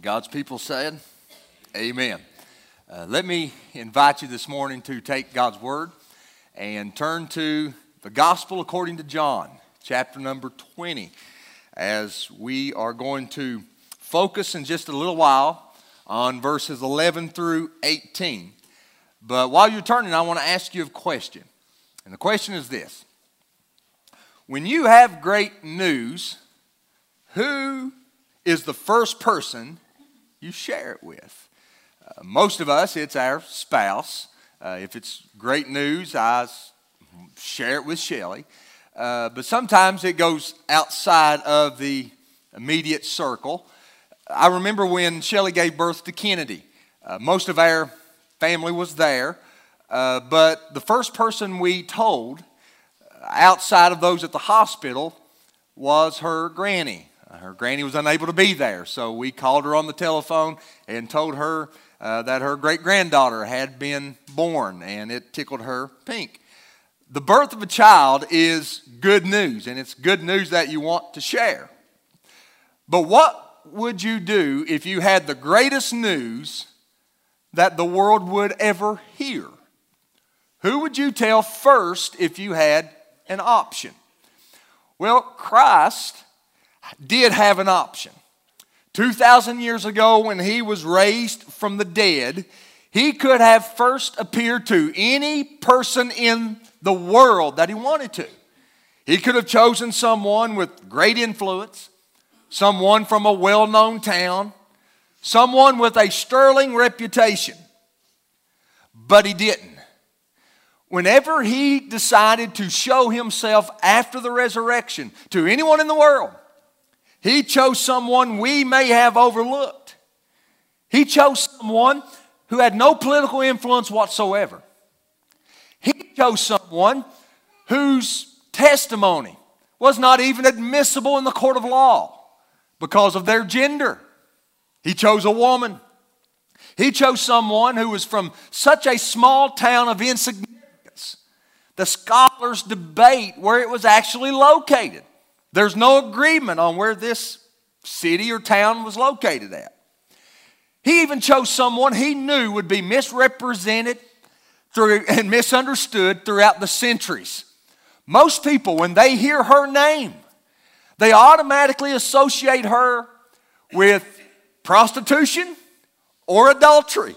God's people said, Amen. Uh, let me invite you this morning to take God's word and turn to the Gospel according to John, chapter number 20, as we are going to focus in just a little while on verses 11 through 18. But while you're turning, I want to ask you a question. And the question is this When you have great news, who is the first person you share it with? Uh, most of us, it's our spouse. Uh, if it's great news, I share it with Shelly. Uh, but sometimes it goes outside of the immediate circle. I remember when Shelly gave birth to Kennedy. Uh, most of our family was there, uh, but the first person we told uh, outside of those at the hospital was her granny. Her granny was unable to be there, so we called her on the telephone and told her uh, that her great granddaughter had been born, and it tickled her pink. The birth of a child is good news, and it's good news that you want to share. But what would you do if you had the greatest news that the world would ever hear? Who would you tell first if you had an option? Well, Christ did have an option. 2,000 years ago, when he was raised from the dead, he could have first appeared to any person in the world that he wanted to. He could have chosen someone with great influence, someone from a well known town, someone with a sterling reputation. But he didn't. Whenever he decided to show himself after the resurrection to anyone in the world, he chose someone we may have overlooked. He chose someone who had no political influence whatsoever. He chose someone whose testimony was not even admissible in the court of law because of their gender. He chose a woman. He chose someone who was from such a small town of insignificance. The scholars debate where it was actually located. There's no agreement on where this city or town was located at. He even chose someone he knew would be misrepresented through, and misunderstood throughout the centuries. Most people, when they hear her name, they automatically associate her with prostitution or adultery.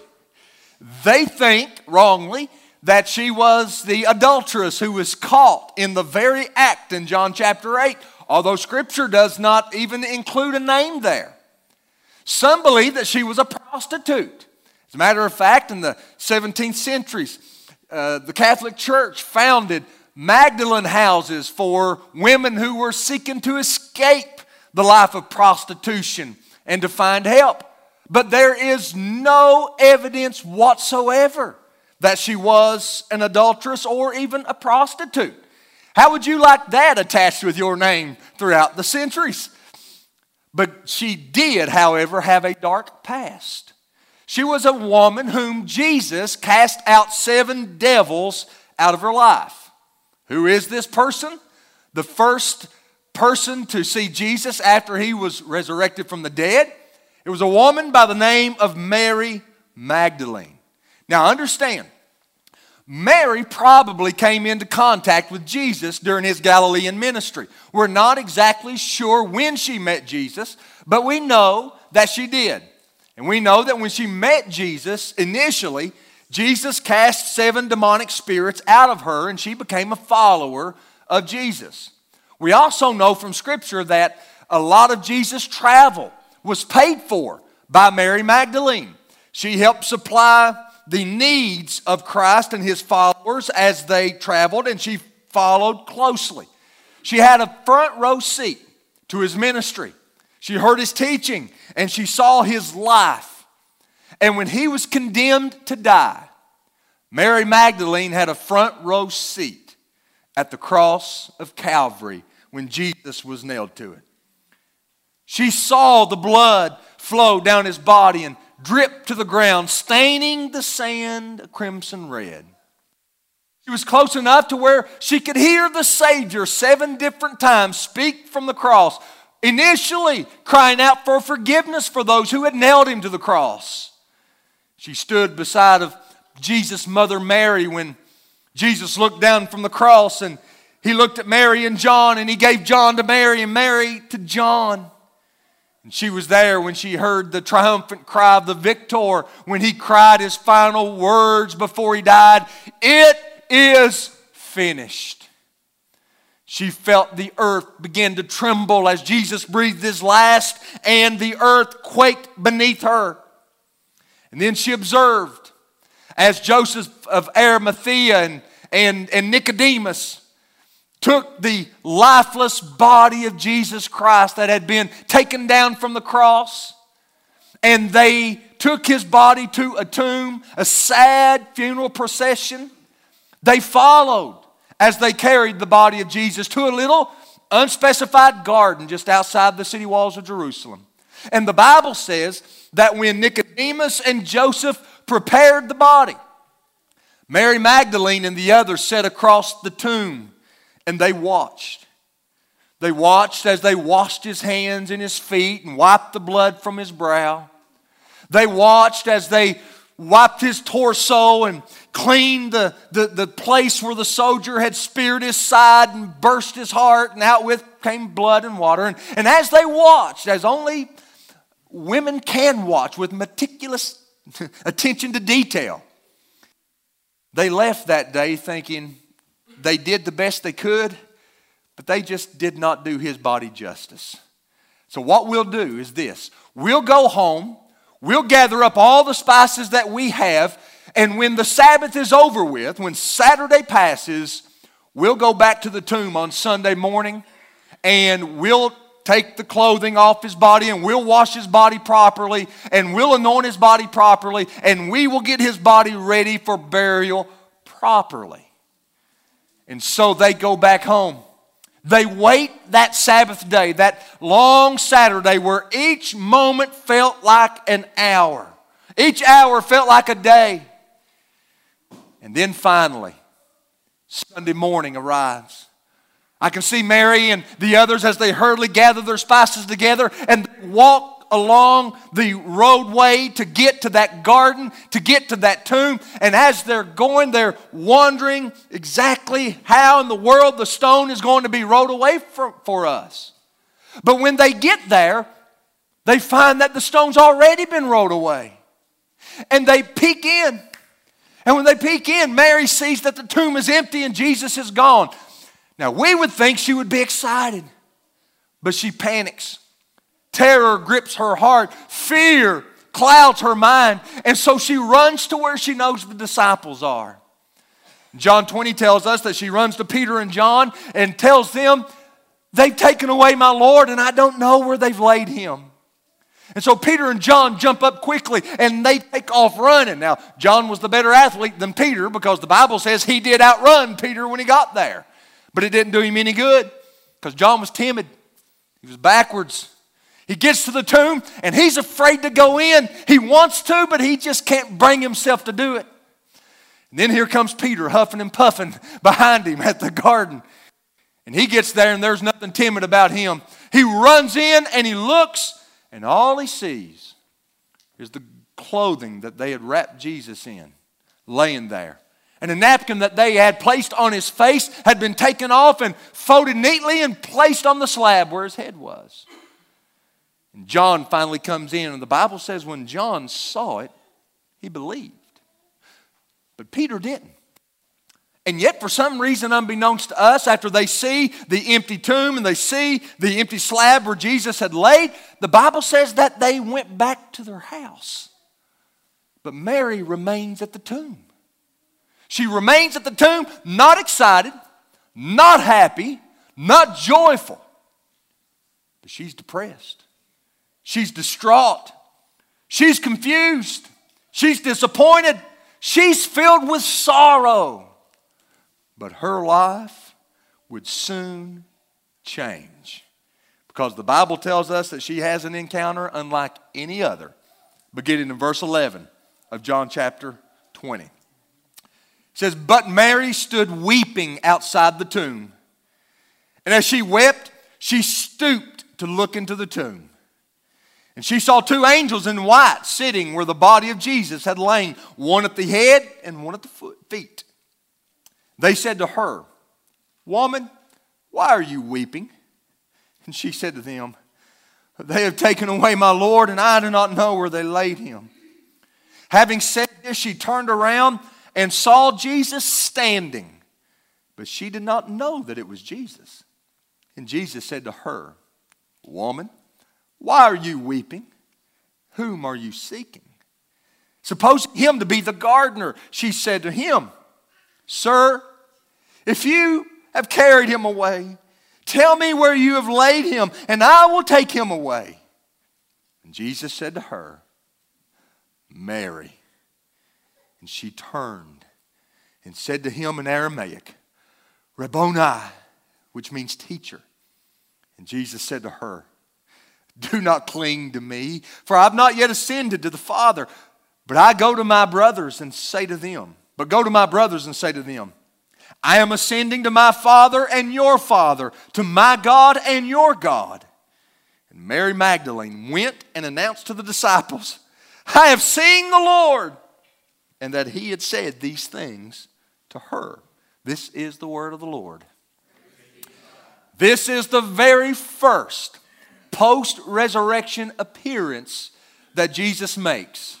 They think wrongly that she was the adulteress who was caught in the very act in John chapter 8 although Scripture does not even include a name there. Some believe that she was a prostitute. As a matter of fact, in the 17th centuries, uh, the Catholic Church founded Magdalene houses for women who were seeking to escape the life of prostitution and to find help. But there is no evidence whatsoever that she was an adulteress or even a prostitute. How would you like that attached with your name throughout the centuries? But she did, however, have a dark past. She was a woman whom Jesus cast out seven devils out of her life. Who is this person? The first person to see Jesus after he was resurrected from the dead. It was a woman by the name of Mary Magdalene. Now, understand, Mary probably came into contact with Jesus during his Galilean ministry. We're not exactly sure when she met Jesus, but we know that she did. And we know that when she met Jesus initially, Jesus cast seven demonic spirits out of her and she became a follower of Jesus. We also know from Scripture that a lot of Jesus' travel was paid for by Mary Magdalene. She helped supply the needs of Christ and his followers as they traveled, and she followed closely. She had a front row seat to his ministry. She heard his teaching and she saw his life. And when he was condemned to die, Mary Magdalene had a front row seat at the cross of Calvary when Jesus was nailed to it. She saw the blood flow down his body and dripped to the ground, staining the sand crimson red. She was close enough to where she could hear the Savior seven different times speak from the cross initially crying out for forgiveness for those who had nailed him to the cross. She stood beside of Jesus' mother Mary when Jesus looked down from the cross and he looked at Mary and John and he gave John to Mary and Mary to John. And she was there when she heard the triumphant cry of the victor when he cried his final words before he died It is finished. She felt the earth begin to tremble as Jesus breathed his last, and the earth quaked beneath her. And then she observed as Joseph of Arimathea and, and, and Nicodemus took the lifeless body of Jesus Christ that had been taken down from the cross, and they took his body to a tomb, a sad funeral procession. They followed as they carried the body of Jesus to a little unspecified garden just outside the city walls of Jerusalem. And the Bible says that when Nicodemus and Joseph prepared the body, Mary Magdalene and the others sat across the tomb and they watched. They watched as they washed his hands and his feet and wiped the blood from his brow. They watched as they wiped his torso and cleaned the, the, the place where the soldier had speared his side and burst his heart, and out with came blood and water. And, and as they watched, as only women can watch with meticulous attention to detail, they left that day thinking, they did the best they could, but they just did not do his body justice. So, what we'll do is this we'll go home, we'll gather up all the spices that we have, and when the Sabbath is over with, when Saturday passes, we'll go back to the tomb on Sunday morning and we'll take the clothing off his body and we'll wash his body properly and we'll anoint his body properly and we will get his body ready for burial properly. And so they go back home. They wait that Sabbath day, that long Saturday where each moment felt like an hour. Each hour felt like a day. And then finally, Sunday morning arrives. I can see Mary and the others as they hurriedly gather their spices together and walk along the roadway to get to that garden, to get to that tomb. And as they're going, they're wondering exactly how in the world the stone is going to be rolled away for, for us. But when they get there, they find that the stone's already been rolled away. And they peek in. And when they peek in, Mary sees that the tomb is empty and Jesus is gone. Now, we would think she would be excited, but she panics. Terror grips her heart, fear clouds her mind, and so she runs to where she knows the disciples are. John 20 tells us that she runs to Peter and John and tells them, They've taken away my Lord, and I don't know where they've laid him. And so Peter and John jump up quickly and they take off running. Now, John was the better athlete than Peter because the Bible says he did outrun Peter when he got there. But it didn't do him any good because John was timid, he was backwards. He gets to the tomb and he's afraid to go in. He wants to, but he just can't bring himself to do it. And then here comes Peter huffing and puffing behind him at the garden. And he gets there and there's nothing timid about him. He runs in and he looks, and all he sees is the clothing that they had wrapped Jesus in laying there. And a napkin that they had placed on his face had been taken off and folded neatly and placed on the slab where his head was. And John finally comes in, and the Bible says when John saw it, he believed. But Peter didn't. And yet, for some reason, unbeknownst to us, after they see the empty tomb and they see the empty slab where Jesus had laid, the Bible says that they went back to their house. But Mary remains at the tomb. She remains at the tomb, not excited, not happy, not joyful, but she's depressed. She's distraught. She's confused. She's disappointed. She's filled with sorrow. But her life would soon change because the Bible tells us that she has an encounter unlike any other, beginning in verse 11 of John chapter 20. It says, But Mary stood weeping outside the tomb. And as she wept, she stooped to look into the tomb. And she saw two angels in white sitting where the body of Jesus had lain, one at the head and one at the foot, feet. They said to her, Woman, why are you weeping? And she said to them, They have taken away my Lord, and I do not know where they laid him. Having said this, she turned around and saw Jesus standing, but she did not know that it was Jesus. And Jesus said to her, Woman, why are you weeping? Whom are you seeking? Suppose him to be the gardener, she said to him, Sir, if you have carried him away, tell me where you have laid him, and I will take him away. And Jesus said to her, Mary. And she turned and said to him in Aramaic, Rabboni, which means teacher. And Jesus said to her, do not cling to me, for I've not yet ascended to the Father. But I go to my brothers and say to them, but go to my brothers and say to them, I am ascending to my Father and your Father, to my God and your God. And Mary Magdalene went and announced to the disciples, I have seen the Lord, and that he had said these things to her. This is the word of the Lord. This is the very first post resurrection appearance that Jesus makes.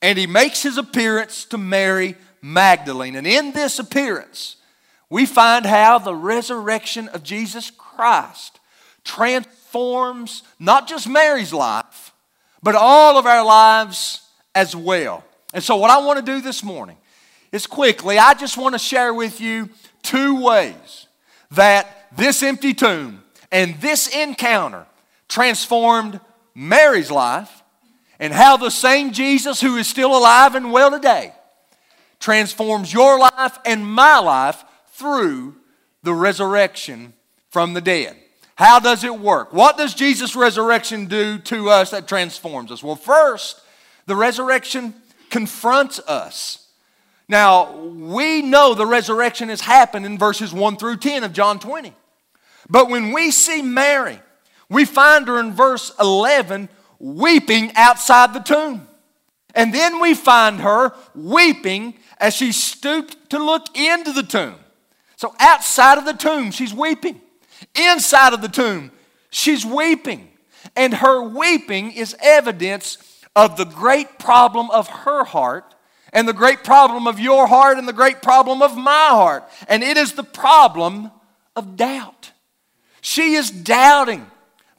And he makes his appearance to Mary Magdalene. And in this appearance, we find how the resurrection of Jesus Christ transforms not just Mary's life, but all of our lives as well. And so, what I want to do this morning is quickly, I just want to share with you two ways that this empty tomb and this encounter transformed Mary's life, and how the same Jesus who is still alive and well today transforms your life and my life through the resurrection from the dead. How does it work? What does Jesus' resurrection do to us that transforms us? Well, first, the resurrection confronts us. Now, we know the resurrection has happened in verses 1 through 10 of John 20. But when we see Mary, we find her in verse 11 weeping outside the tomb. And then we find her weeping as she stooped to look into the tomb. So outside of the tomb, she's weeping. Inside of the tomb, she's weeping. And her weeping is evidence of the great problem of her heart and the great problem of your heart and the great problem of my heart. And it is the problem of doubt. She is doubting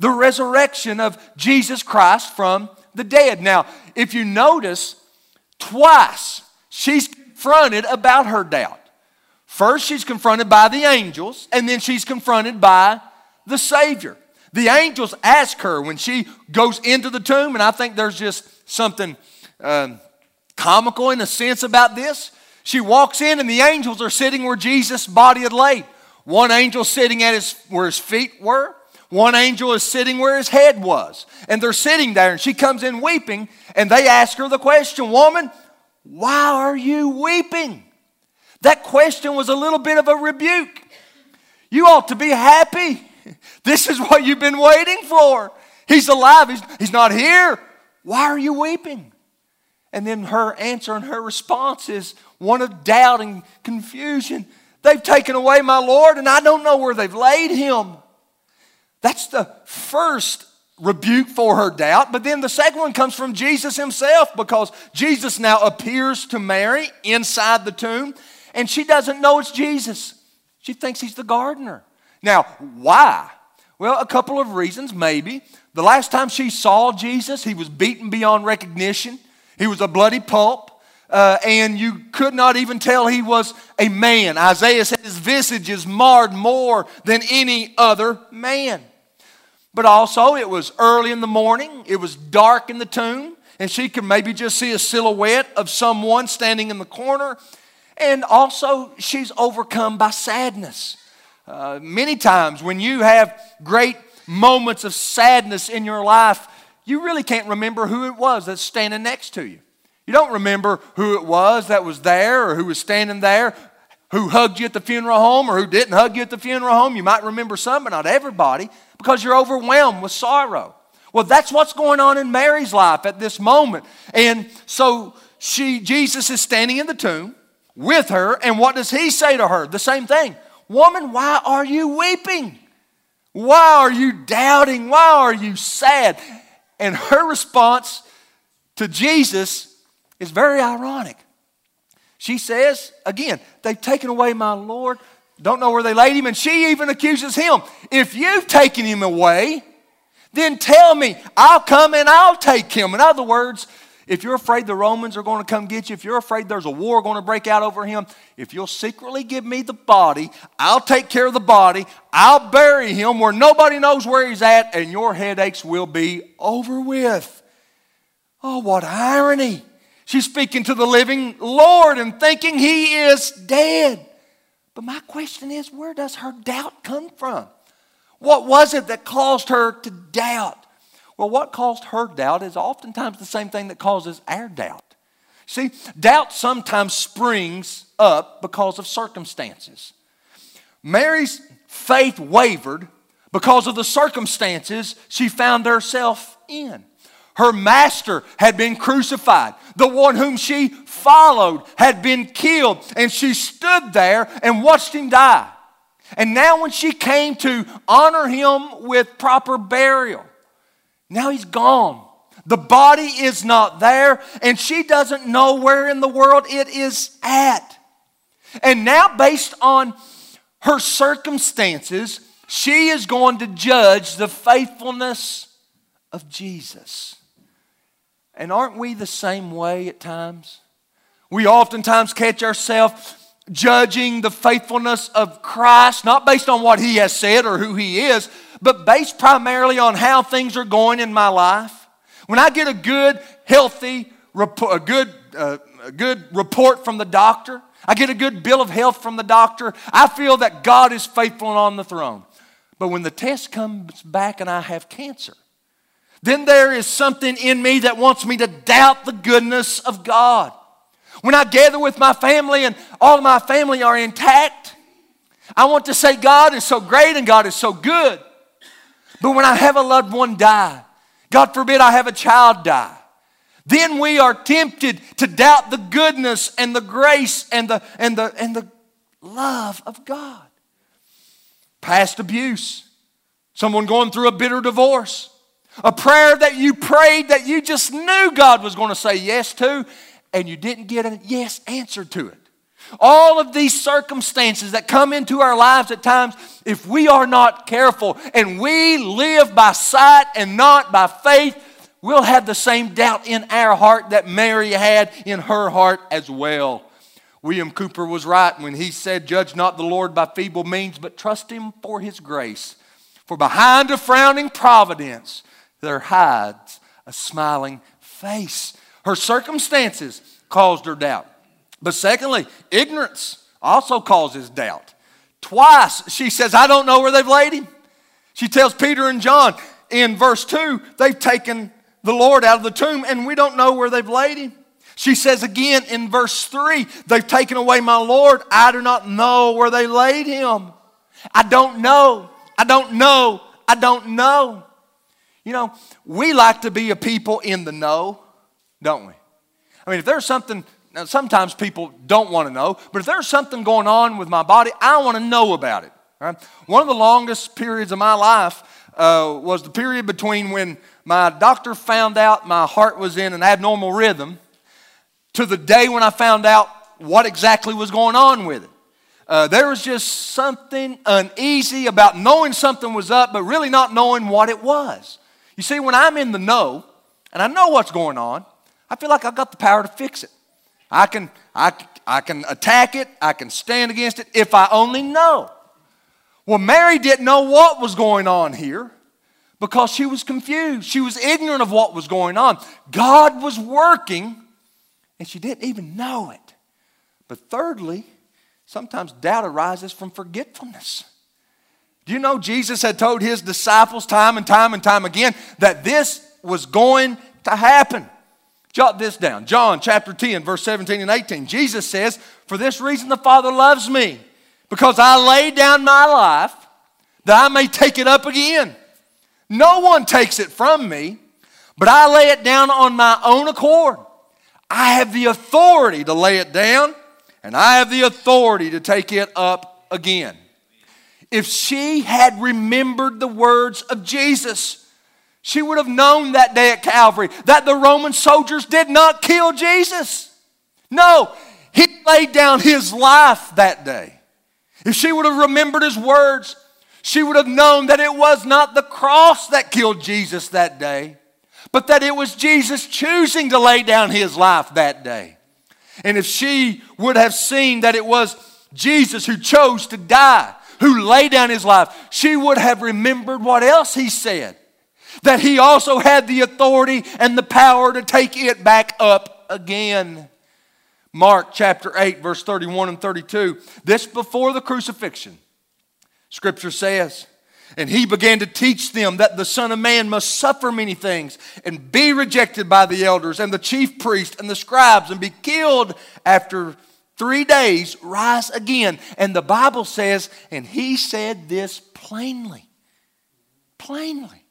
the resurrection of Jesus Christ from the dead. Now, if you notice, twice she's confronted about her doubt. First, she's confronted by the angels, and then she's confronted by the Savior. The angels ask her when she goes into the tomb, and I think there's just something um, comical in a sense about this. She walks in, and the angels are sitting where Jesus' body had laid. One angel sitting at his, where his feet were, one angel is sitting where his head was. And they're sitting there, and she comes in weeping, and they ask her the question, Woman, why are you weeping? That question was a little bit of a rebuke. You ought to be happy. This is what you've been waiting for. He's alive, he's, he's not here. Why are you weeping? And then her answer and her response is one of doubt and confusion. They've taken away my Lord, and I don't know where they've laid him. That's the first rebuke for her doubt. But then the second one comes from Jesus himself because Jesus now appears to Mary inside the tomb and she doesn't know it's Jesus. She thinks he's the gardener. Now, why? Well, a couple of reasons, maybe. The last time she saw Jesus, he was beaten beyond recognition, he was a bloody pulp. Uh, and you could not even tell he was a man. Isaiah said his visage is marred more than any other man. But also, it was early in the morning, it was dark in the tomb, and she could maybe just see a silhouette of someone standing in the corner. And also, she's overcome by sadness. Uh, many times, when you have great moments of sadness in your life, you really can't remember who it was that's standing next to you. You don't remember who it was that was there or who was standing there, who hugged you at the funeral home or who didn't hug you at the funeral home. You might remember some, but not everybody because you're overwhelmed with sorrow. Well, that's what's going on in Mary's life at this moment. And so she Jesus is standing in the tomb with her, and what does he say to her? The same thing. Woman, why are you weeping? Why are you doubting? Why are you sad? And her response to Jesus is very ironic. She says, again, they've taken away my Lord, don't know where they laid him, and she even accuses him. If you've taken him away, then tell me, I'll come and I'll take him. In other words, if you're afraid the Romans are going to come get you, if you're afraid there's a war going to break out over him, if you'll secretly give me the body, I'll take care of the body, I'll bury him where nobody knows where he's at, and your headaches will be over with. Oh, what irony. She's speaking to the living Lord and thinking he is dead. But my question is where does her doubt come from? What was it that caused her to doubt? Well, what caused her doubt is oftentimes the same thing that causes our doubt. See, doubt sometimes springs up because of circumstances. Mary's faith wavered because of the circumstances she found herself in. Her master had been crucified. The one whom she followed had been killed. And she stood there and watched him die. And now, when she came to honor him with proper burial, now he's gone. The body is not there, and she doesn't know where in the world it is at. And now, based on her circumstances, she is going to judge the faithfulness of Jesus. And aren't we the same way at times? We oftentimes catch ourselves judging the faithfulness of Christ, not based on what he has said or who he is, but based primarily on how things are going in my life. When I get a good, healthy, a good, uh, a good report from the doctor, I get a good bill of health from the doctor, I feel that God is faithful and on the throne. But when the test comes back and I have cancer, then there is something in me that wants me to doubt the goodness of God. When I gather with my family and all of my family are intact, I want to say God is so great and God is so good. But when I have a loved one die, God forbid I have a child die, then we are tempted to doubt the goodness and the grace and the, and the, and the love of God. Past abuse, someone going through a bitter divorce, a prayer that you prayed that you just knew God was going to say yes to, and you didn't get a yes answer to it. All of these circumstances that come into our lives at times, if we are not careful and we live by sight and not by faith, we'll have the same doubt in our heart that Mary had in her heart as well. William Cowper was right when he said, Judge not the Lord by feeble means, but trust him for his grace. For behind a frowning providence, there hides a smiling face. Her circumstances caused her doubt. But secondly, ignorance also causes doubt. Twice she says, I don't know where they've laid him. She tells Peter and John in verse 2, they've taken the Lord out of the tomb and we don't know where they've laid him. She says again in verse 3, they've taken away my Lord. I do not know where they laid him. I don't know. I don't know. I don't know. You know, we like to be a people in the know, don't we? I mean, if there's something sometimes people don't want to know, but if there's something going on with my body, I want to know about it. Right? One of the longest periods of my life uh, was the period between when my doctor found out my heart was in an abnormal rhythm to the day when I found out what exactly was going on with it. Uh, there was just something uneasy about knowing something was up, but really not knowing what it was. You see, when I'm in the know and I know what's going on, I feel like I've got the power to fix it. I can, I, I can attack it, I can stand against it if I only know. Well, Mary didn't know what was going on here because she was confused. She was ignorant of what was going on. God was working and she didn't even know it. But thirdly, sometimes doubt arises from forgetfulness. Do you know Jesus had told his disciples time and time and time again that this was going to happen? Jot this down. John chapter 10, verse 17 and 18. Jesus says, For this reason the Father loves me, because I lay down my life that I may take it up again. No one takes it from me, but I lay it down on my own accord. I have the authority to lay it down, and I have the authority to take it up again. If she had remembered the words of Jesus, she would have known that day at Calvary that the Roman soldiers did not kill Jesus. No, he laid down his life that day. If she would have remembered his words, she would have known that it was not the cross that killed Jesus that day, but that it was Jesus choosing to lay down his life that day. And if she would have seen that it was Jesus who chose to die, who laid down his life, she would have remembered what else he said. That he also had the authority and the power to take it back up again. Mark chapter 8, verse 31 and 32. This before the crucifixion. Scripture says, and he began to teach them that the Son of Man must suffer many things and be rejected by the elders and the chief priests and the scribes and be killed after three days, rise again. And the Bible says, and he said this plainly. Plainly.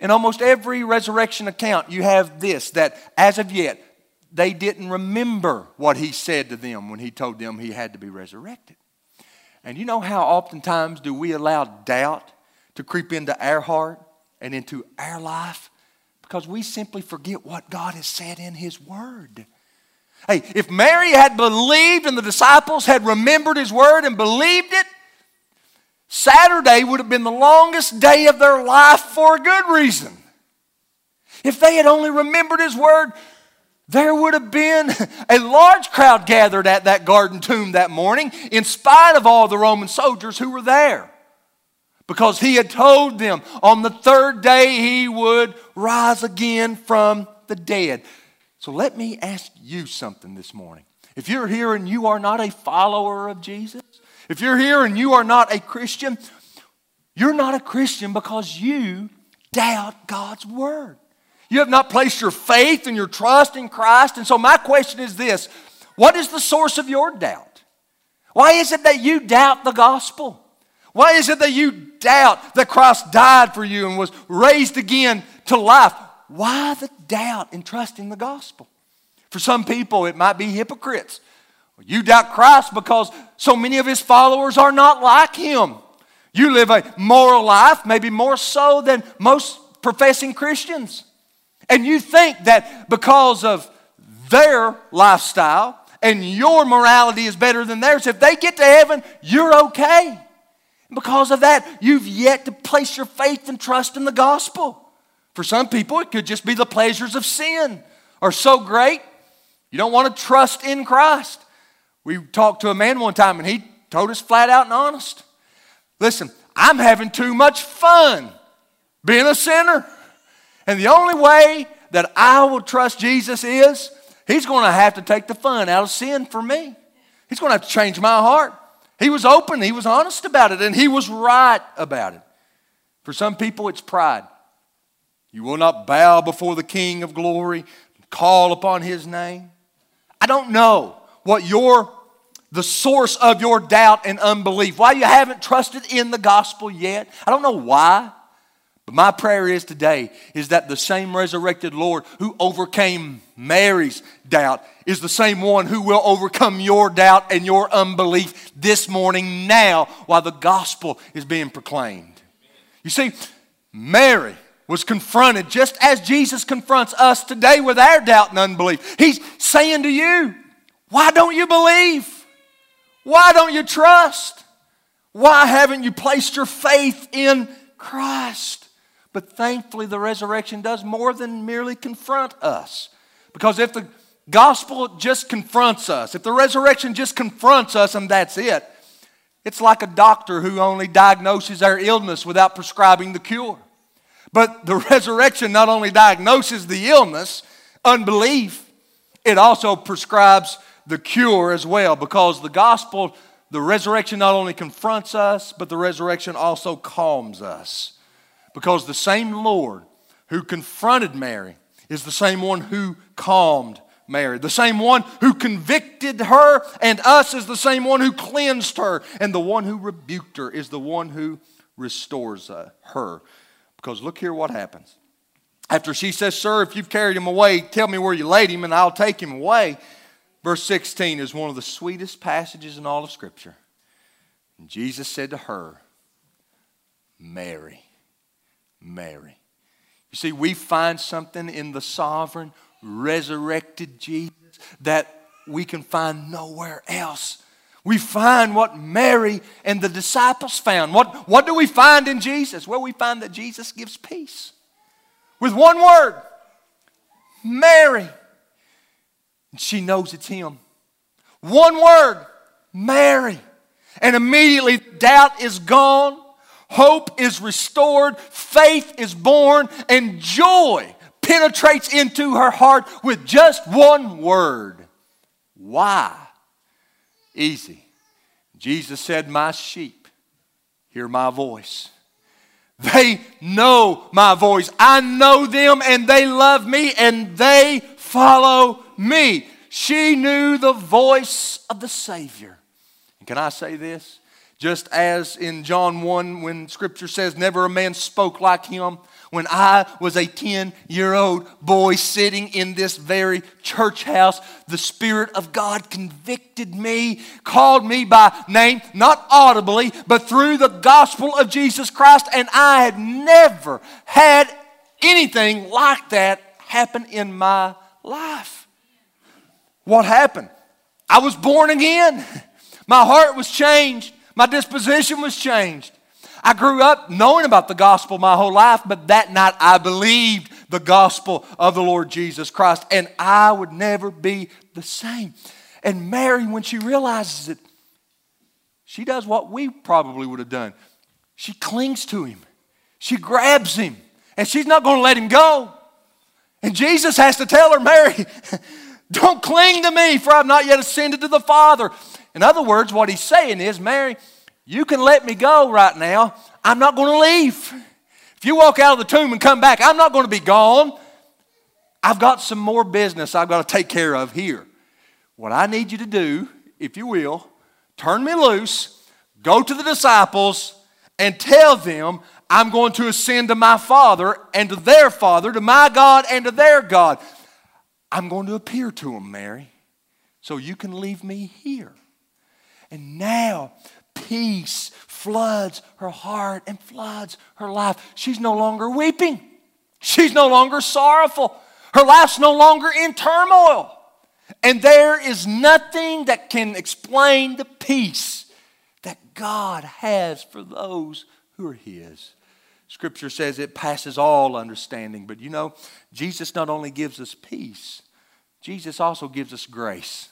In almost every resurrection account, you have this that as of yet, they didn't remember what he said to them when he told them he had to be resurrected. And you know how oftentimes do we allow doubt to creep into our heart and into our life? Because we simply forget what God has said in His Word. Hey, if Mary had believed and the disciples had remembered His Word and believed it, Saturday would have been the longest day of their life for a good reason. If they had only remembered His Word, there would have been a large crowd gathered at that garden tomb that morning, in spite of all the Roman soldiers who were there. Because he had told them on the third day he would rise again from the dead. So let me ask you something this morning. If you're here and you are not a follower of Jesus, if you're here and you are not a Christian, you're not a Christian because you doubt God's word. You have not placed your faith and your trust in Christ. And so, my question is this What is the source of your doubt? Why is it that you doubt the gospel? Why is it that you doubt that Christ died for you and was raised again to life? Why the doubt in trusting the gospel? For some people, it might be hypocrites. You doubt Christ because so many of his followers are not like him. You live a moral life, maybe more so than most professing Christians. And you think that because of their lifestyle and your morality is better than theirs, if they get to heaven, you're okay. Because of that, you've yet to place your faith and trust in the gospel. For some people, it could just be the pleasures of sin are so great, you don't want to trust in Christ. We talked to a man one time and he told us flat out and honest listen, I'm having too much fun being a sinner. And the only way that I will trust Jesus is He's going to have to take the fun out of sin for me. He's going to have to change my heart. He was open, he was honest about it, and he was right about it. For some people, it's pride. You will not bow before the King of glory, call upon his name. I don't know what your the source of your doubt and unbelief, why you haven't trusted in the gospel yet. I don't know why. But my prayer is today is that the same resurrected Lord who overcame Mary's doubt is the same one who will overcome your doubt and your unbelief this morning now while the gospel is being proclaimed. You see, Mary was confronted just as Jesus confronts us today with our doubt and unbelief. He's saying to you, why don't you believe? Why don't you trust? Why haven't you placed your faith in Christ? But thankfully, the resurrection does more than merely confront us. Because if the gospel just confronts us, if the resurrection just confronts us and that's it, it's like a doctor who only diagnoses our illness without prescribing the cure. But the resurrection not only diagnoses the illness, unbelief, it also prescribes the cure as well because the gospel, the resurrection not only confronts us, but the resurrection also calms us. Because the same Lord who confronted Mary is the same one who calmed Mary. The same one who convicted her and us is the same one who cleansed her. And the one who rebuked her is the one who restores uh, her. Because look here what happens. After she says, Sir, if you've carried him away, tell me where you laid him and I'll take him away. Verse 16 is one of the sweetest passages in all of Scripture. And Jesus said to her, Mary, Mary. You see, we find something in the sovereign, resurrected Jesus that we can find nowhere else. We find what Mary and the disciples found. What, what do we find in Jesus? Well, we find that Jesus gives peace. With one word Mary. And she knows it's him. One word Mary. And immediately doubt is gone, hope is restored, faith is born, and joy penetrates into her heart with just one word. Why? Easy. Jesus said, My sheep hear my voice. They know my voice. I know them and they love me and they follow me. She knew the voice of the Savior. And can I say this? Just as in John 1, when scripture says, Never a man spoke like him, when I was a 10 year old boy sitting in this very church house, the Spirit of God convicted me, called me by name, not audibly, but through the gospel of Jesus Christ, and I had never had anything like that happen in my life. What happened? I was born again. My heart was changed. My disposition was changed. I grew up knowing about the gospel my whole life, but that night I believed the gospel of the Lord Jesus Christ, and I would never be the same. And Mary, when she realizes it, she does what we probably would have done. She clings to him, she grabs him, and she's not going to let him go. And Jesus has to tell her, Mary, don't cling to me, for I've not yet ascended to the Father. In other words, what he's saying is, Mary, you can let me go right now. I'm not going to leave. If you walk out of the tomb and come back, I'm not going to be gone. I've got some more business I've got to take care of here. What I need you to do, if you will, turn me loose, go to the disciples, and tell them I'm going to ascend to my Father and to their Father, to my God and to their God. I'm going to appear to them, Mary, so you can leave me here. And now peace floods her heart and floods her life. She's no longer weeping, she's no longer sorrowful, her life's no longer in turmoil. And there is nothing that can explain the peace that God has for those who are His. Scripture says it passes all understanding. But you know, Jesus not only gives us peace, Jesus also gives us grace.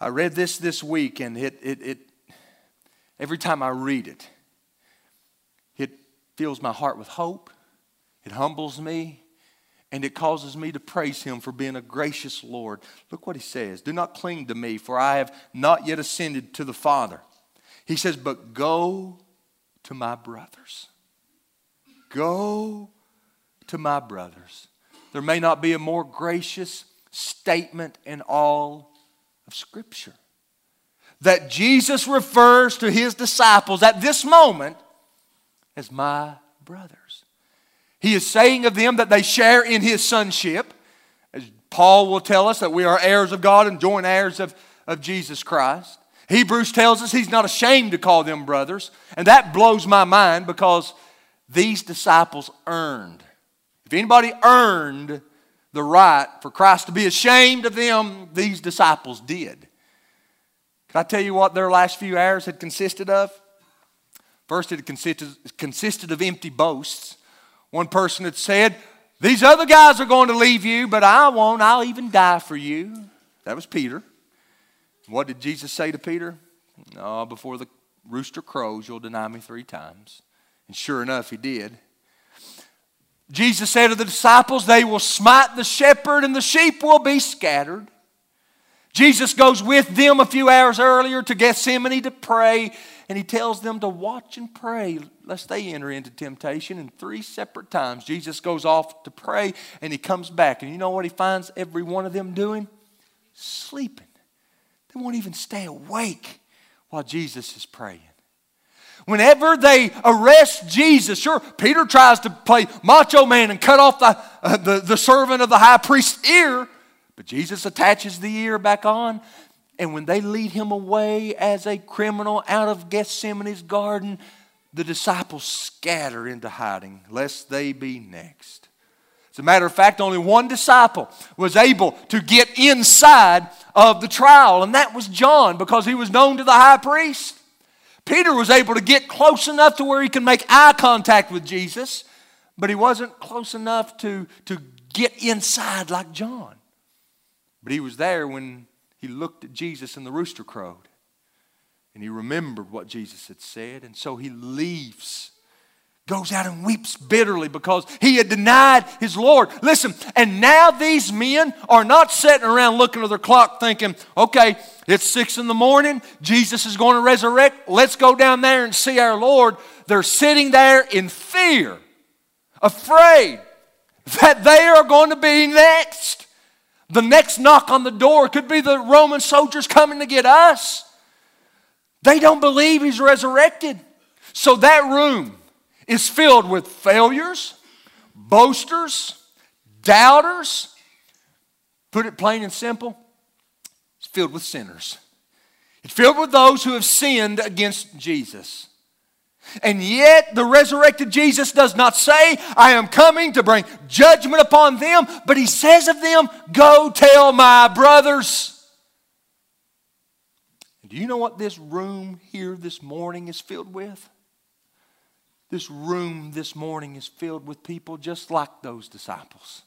I read this this week, and it, it, it every time I read it, it fills my heart with hope, it humbles me, and it causes me to praise Him for being a gracious Lord. Look what He says Do not cling to me, for I have not yet ascended to the Father. He says, But go to my brothers. Go to my brothers. There may not be a more gracious statement in all of Scripture that Jesus refers to his disciples at this moment as my brothers. He is saying of them that they share in his sonship. As Paul will tell us that we are heirs of God and joint heirs of, of Jesus Christ. Hebrews tells us he's not ashamed to call them brothers. And that blows my mind because these disciples earned. If anybody earned the right for Christ to be ashamed of them, these disciples did. Can I tell you what their last few hours had consisted of? First, it consisted, consisted of empty boasts. One person had said, These other guys are going to leave you, but I won't. I'll even die for you. That was Peter. What did Jesus say to Peter? No, before the rooster crows, you'll deny me three times. And sure enough, he did. Jesus said to the disciples, They will smite the shepherd, and the sheep will be scattered. Jesus goes with them a few hours earlier to Gethsemane to pray, and he tells them to watch and pray lest they enter into temptation. And three separate times, Jesus goes off to pray, and he comes back. And you know what he finds every one of them doing? Sleeping. They won't even stay awake while Jesus is praying. Whenever they arrest Jesus, sure, Peter tries to play macho man and cut off the, uh, the, the servant of the high priest's ear, but Jesus attaches the ear back on. And when they lead him away as a criminal out of Gethsemane's garden, the disciples scatter into hiding, lest they be next. As a matter of fact, only one disciple was able to get inside of the trial, and that was John because he was known to the high priest. Peter was able to get close enough to where he could make eye contact with Jesus, but he wasn't close enough to, to get inside like John. But he was there when he looked at Jesus and the rooster crowed. And he remembered what Jesus had said, and so he leaves goes out and weeps bitterly because he had denied his Lord. Listen, and now these men are not sitting around looking at their clock thinking, okay, it's six in the morning, Jesus is going to resurrect, let's go down there and see our Lord. They're sitting there in fear, afraid that they are going to be next. The next knock on the door could be the Roman soldiers coming to get us. They don't believe he's resurrected. So that room is filled with failures, boasters, doubters. Put it plain and simple, it's filled with sinners. It's filled with those who have sinned against Jesus. And yet, the resurrected Jesus does not say, I am coming to bring judgment upon them, but he says of them, Go tell my brothers. Do you know what this room here this morning is filled with? This room this morning is filled with people just like those disciples.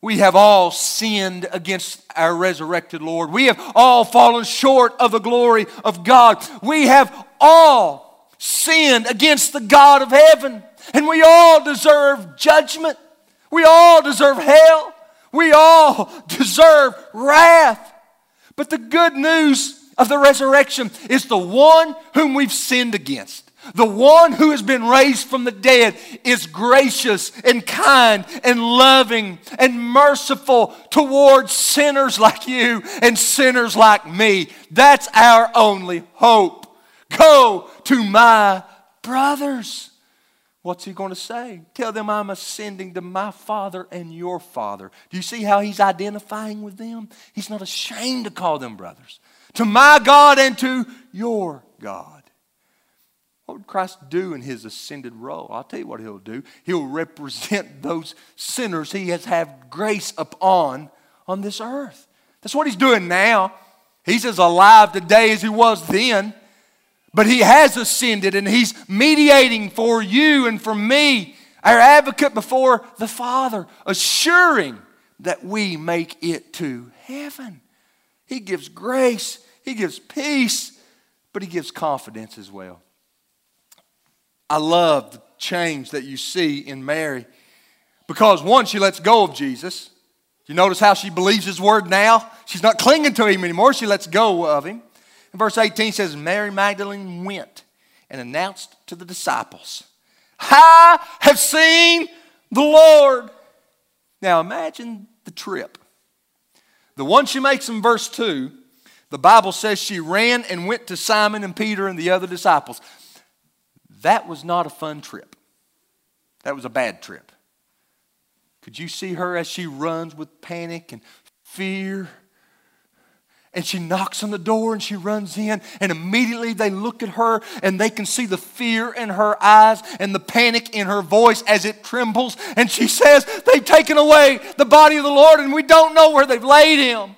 We have all sinned against our resurrected Lord. We have all fallen short of the glory of God. We have all sinned against the God of heaven. And we all deserve judgment. We all deserve hell. We all deserve wrath. But the good news of the resurrection is the one whom we've sinned against the one who has been raised from the dead is gracious and kind and loving and merciful towards sinners like you and sinners like me. That's our only hope. Go to my brothers. What's he going to say? Tell them I'm ascending to my Father and your Father. Do you see how he's identifying with them? He's not ashamed to call them brothers. To my God and to your God. What would Christ do in his ascended role? I'll tell you what he'll do. He'll represent those sinners he has had grace upon on this earth. That's what he's doing now. He's as alive today as he was then, but he has ascended and he's mediating for you and for me, our advocate before the Father, assuring that we make it to heaven. He gives grace, he gives peace, but he gives confidence as well. I love the change that you see in Mary because, one, she lets go of Jesus. You notice how she believes his word now? She's not clinging to him anymore, she lets go of him. And verse 18 says, Mary Magdalene went and announced to the disciples, I have seen the Lord. Now imagine the trip. The one she makes in verse 2, the Bible says she ran and went to Simon and Peter and the other disciples. That was not a fun trip. That was a bad trip. Could you see her as she runs with panic and fear? And she knocks on the door and she runs in, and immediately they look at her and they can see the fear in her eyes and the panic in her voice as it trembles. And she says, They've taken away the body of the Lord and we don't know where they've laid him.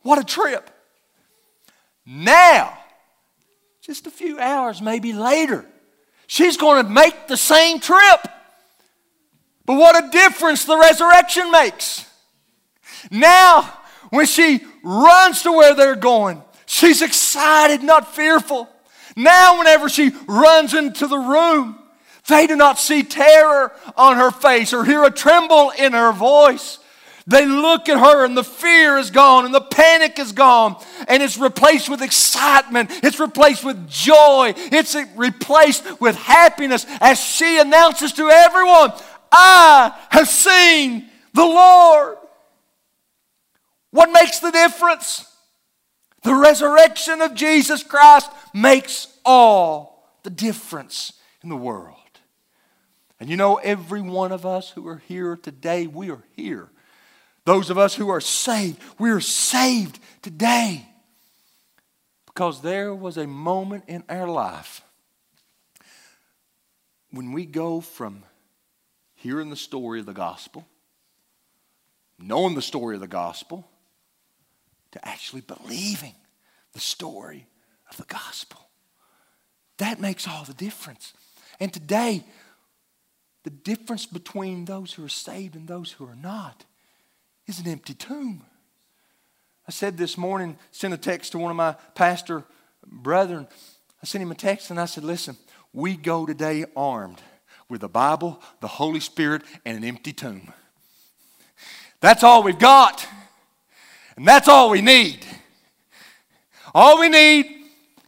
What a trip. Now, just a few hours, maybe later, she's going to make the same trip. But what a difference the resurrection makes. Now, when she runs to where they're going, she's excited, not fearful. Now, whenever she runs into the room, they do not see terror on her face or hear a tremble in her voice. They look at her and the fear is gone and the panic is gone and it's replaced with excitement. It's replaced with joy. It's replaced with happiness as she announces to everyone, I have seen the Lord. What makes the difference? The resurrection of Jesus Christ makes all the difference in the world. And you know, every one of us who are here today, we are here. Those of us who are saved, we are saved today. Because there was a moment in our life when we go from hearing the story of the gospel, knowing the story of the gospel, to actually believing the story of the gospel. That makes all the difference. And today, the difference between those who are saved and those who are not is an empty tomb. I said this morning, sent a text to one of my pastor brethren. I sent him a text and I said, Listen, we go today armed with the Bible, the Holy Spirit, and an empty tomb. That's all we've got. And that's all we need. All we need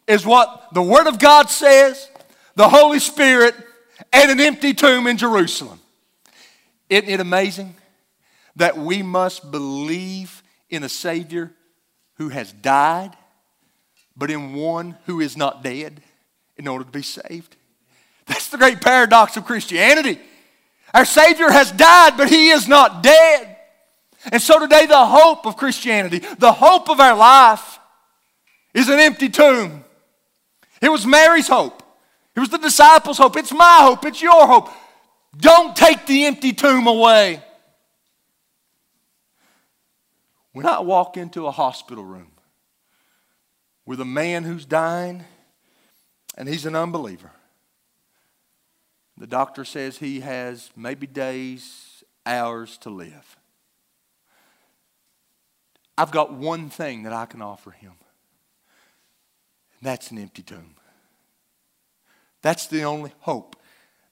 is what the Word of God says, the Holy Spirit, and an empty tomb in Jerusalem. Isn't it amazing that we must believe in a Savior who has died, but in one who is not dead in order to be saved? That's the great paradox of Christianity. Our Savior has died, but He is not dead. And so today, the hope of Christianity, the hope of our life, is an empty tomb. It was Mary's hope, it was the disciples' hope. It's my hope, it's your hope. Don't take the empty tomb away. When I walk into a hospital room with a man who's dying and he's an unbeliever, the doctor says he has maybe days, hours to live. I've got one thing that I can offer him, and that's an empty tomb. That's the only hope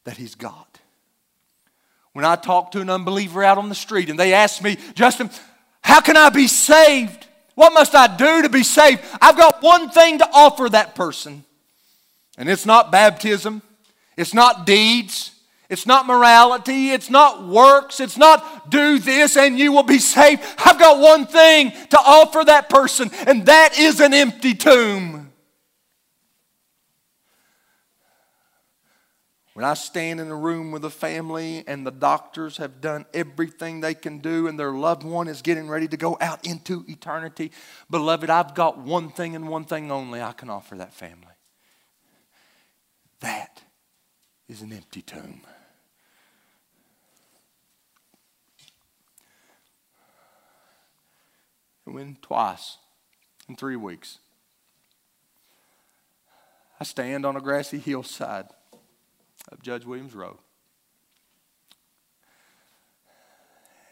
that he's got. When I talk to an unbeliever out on the street and they ask me, Justin, how can I be saved? What must I do to be saved? I've got one thing to offer that person, and it's not baptism, it's not deeds. It's not morality. It's not works. It's not do this and you will be saved. I've got one thing to offer that person, and that is an empty tomb. When I stand in a room with a family and the doctors have done everything they can do and their loved one is getting ready to go out into eternity, beloved, I've got one thing and one thing only I can offer that family. That is an empty tomb. It went twice in three weeks. I stand on a grassy hillside of Judge Williams Road.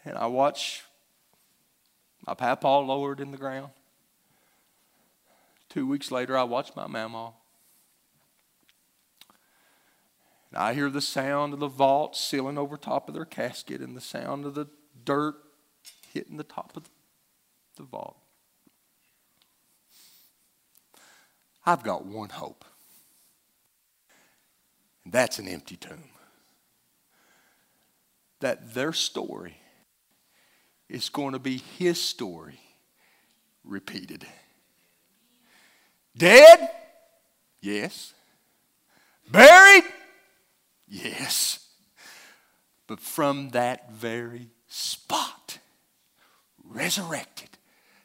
And I watch my papa lowered in the ground. Two weeks later, I watch my mama And I hear the sound of the vault sealing over top of their casket and the sound of the dirt hitting the top of the vault. I've got one hope, that's an empty tomb. That their story is going to be his story repeated. Dead? Yes. Buried? Yes. But from that very spot, resurrected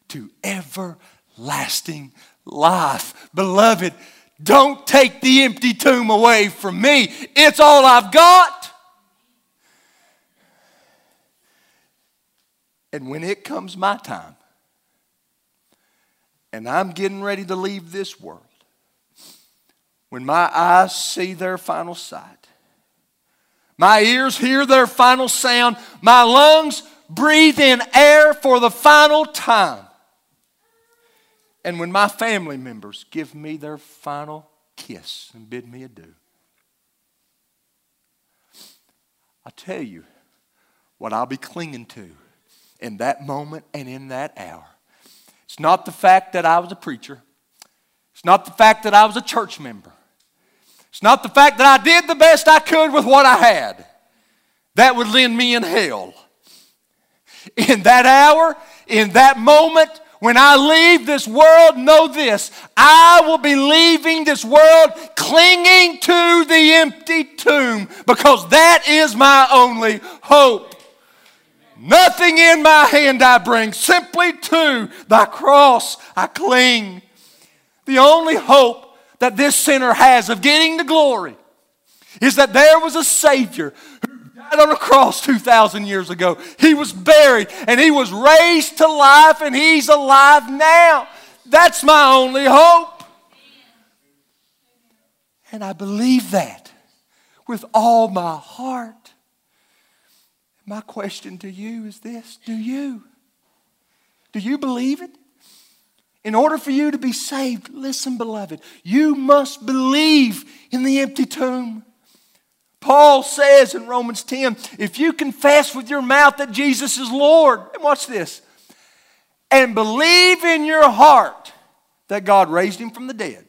to everlasting life. Beloved, don't take the empty tomb away from me. It's all I've got. And when it comes my time, and I'm getting ready to leave this world, when my eyes see their final sight, my ears hear their final sound. My lungs breathe in air for the final time. And when my family members give me their final kiss and bid me adieu, I tell you what I'll be clinging to in that moment and in that hour. It's not the fact that I was a preacher, it's not the fact that I was a church member. It's not the fact that I did the best I could with what I had. That would land me in hell. In that hour, in that moment, When I leave this world, know this I will be leaving this world clinging to the empty tomb because that is my only hope. Nothing in my hand I bring, simply to thy cross I cling. The only hope that this sinner has of getting to glory is that there was a Savior died on a cross 2,000 years ago. He was buried and he was raised to life and he's alive now. That's my only hope. And I believe that with all my heart. My question to you is this Do you? Do you believe it? In order for you to be saved, listen, beloved, you must believe in the empty tomb. Paul says in Romans 10 if you confess with your mouth that Jesus is Lord, and watch this, and believe in your heart that God raised him from the dead,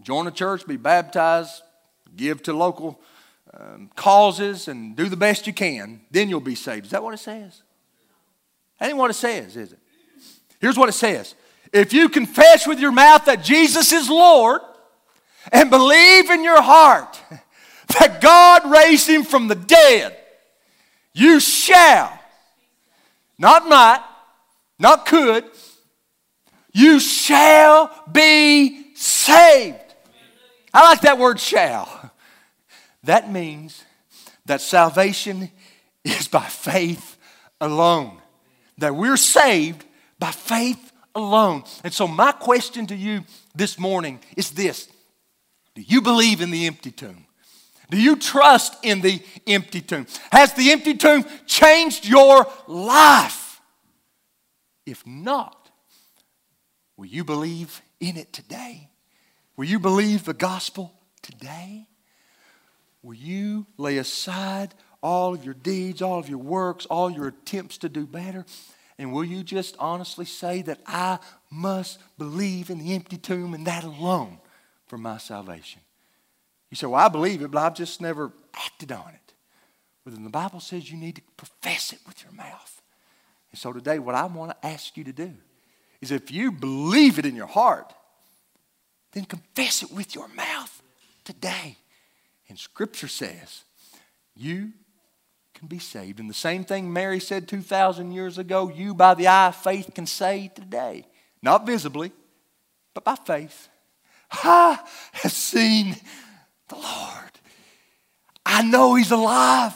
join a church, be baptized, give to local um, causes, and do the best you can, then you'll be saved. Is that what it says? That ain't what it says, is it? Here's what it says If you confess with your mouth that Jesus is Lord and believe in your heart that God raised him from the dead, you shall, not might, not could, you shall be saved. I like that word shall. That means that salvation is by faith alone. That we're saved by faith alone. And so, my question to you this morning is this Do you believe in the empty tomb? Do you trust in the empty tomb? Has the empty tomb changed your life? If not, will you believe in it today? Will you believe the gospel today? Will you lay aside all of your deeds, all of your works, all your attempts to do better? And will you just honestly say that I must believe in the empty tomb and that alone for my salvation? You say, Well, I believe it, but I've just never acted on it. Well, then the Bible says you need to profess it with your mouth. And so today, what I want to ask you to do is if you believe it in your heart, then confess it with your mouth today. And Scripture says you can be saved. And the same thing Mary said 2,000 years ago, you by the eye of faith can say today. Not visibly, but by faith. I have seen the Lord. I know He's alive.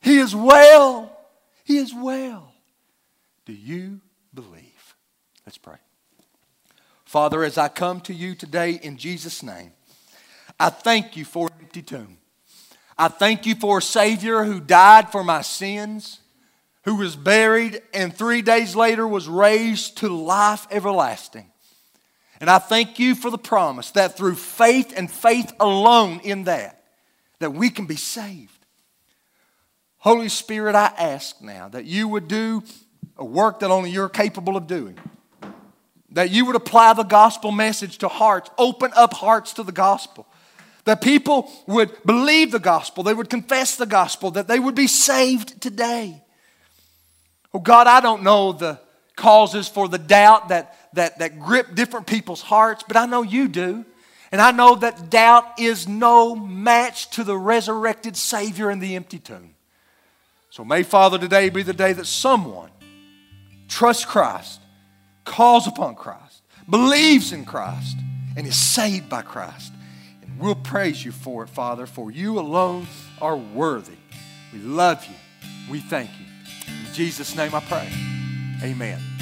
He is well. He is well. Do you believe? Let's pray. Father, as I come to you today in Jesus' name, I thank you for an empty tomb. I thank you for a Savior who died for my sins, who was buried, and three days later was raised to life everlasting. And I thank you for the promise that through faith and faith alone in that, that we can be saved. Holy Spirit, I ask now that you would do a work that only you're capable of doing. That you would apply the gospel message to hearts, open up hearts to the gospel that people would believe the gospel, they would confess the gospel, that they would be saved today. Oh God, I don't know the causes for the doubt that, that, that grip different people's hearts, but I know you do. And I know that doubt is no match to the resurrected Savior in the empty tomb. So may, Father, today be the day that someone trusts Christ, calls upon Christ, believes in Christ, and is saved by Christ. And we'll praise you for it, Father, for you alone are worthy. We love you. We thank you. In Jesus' name I pray. Amen.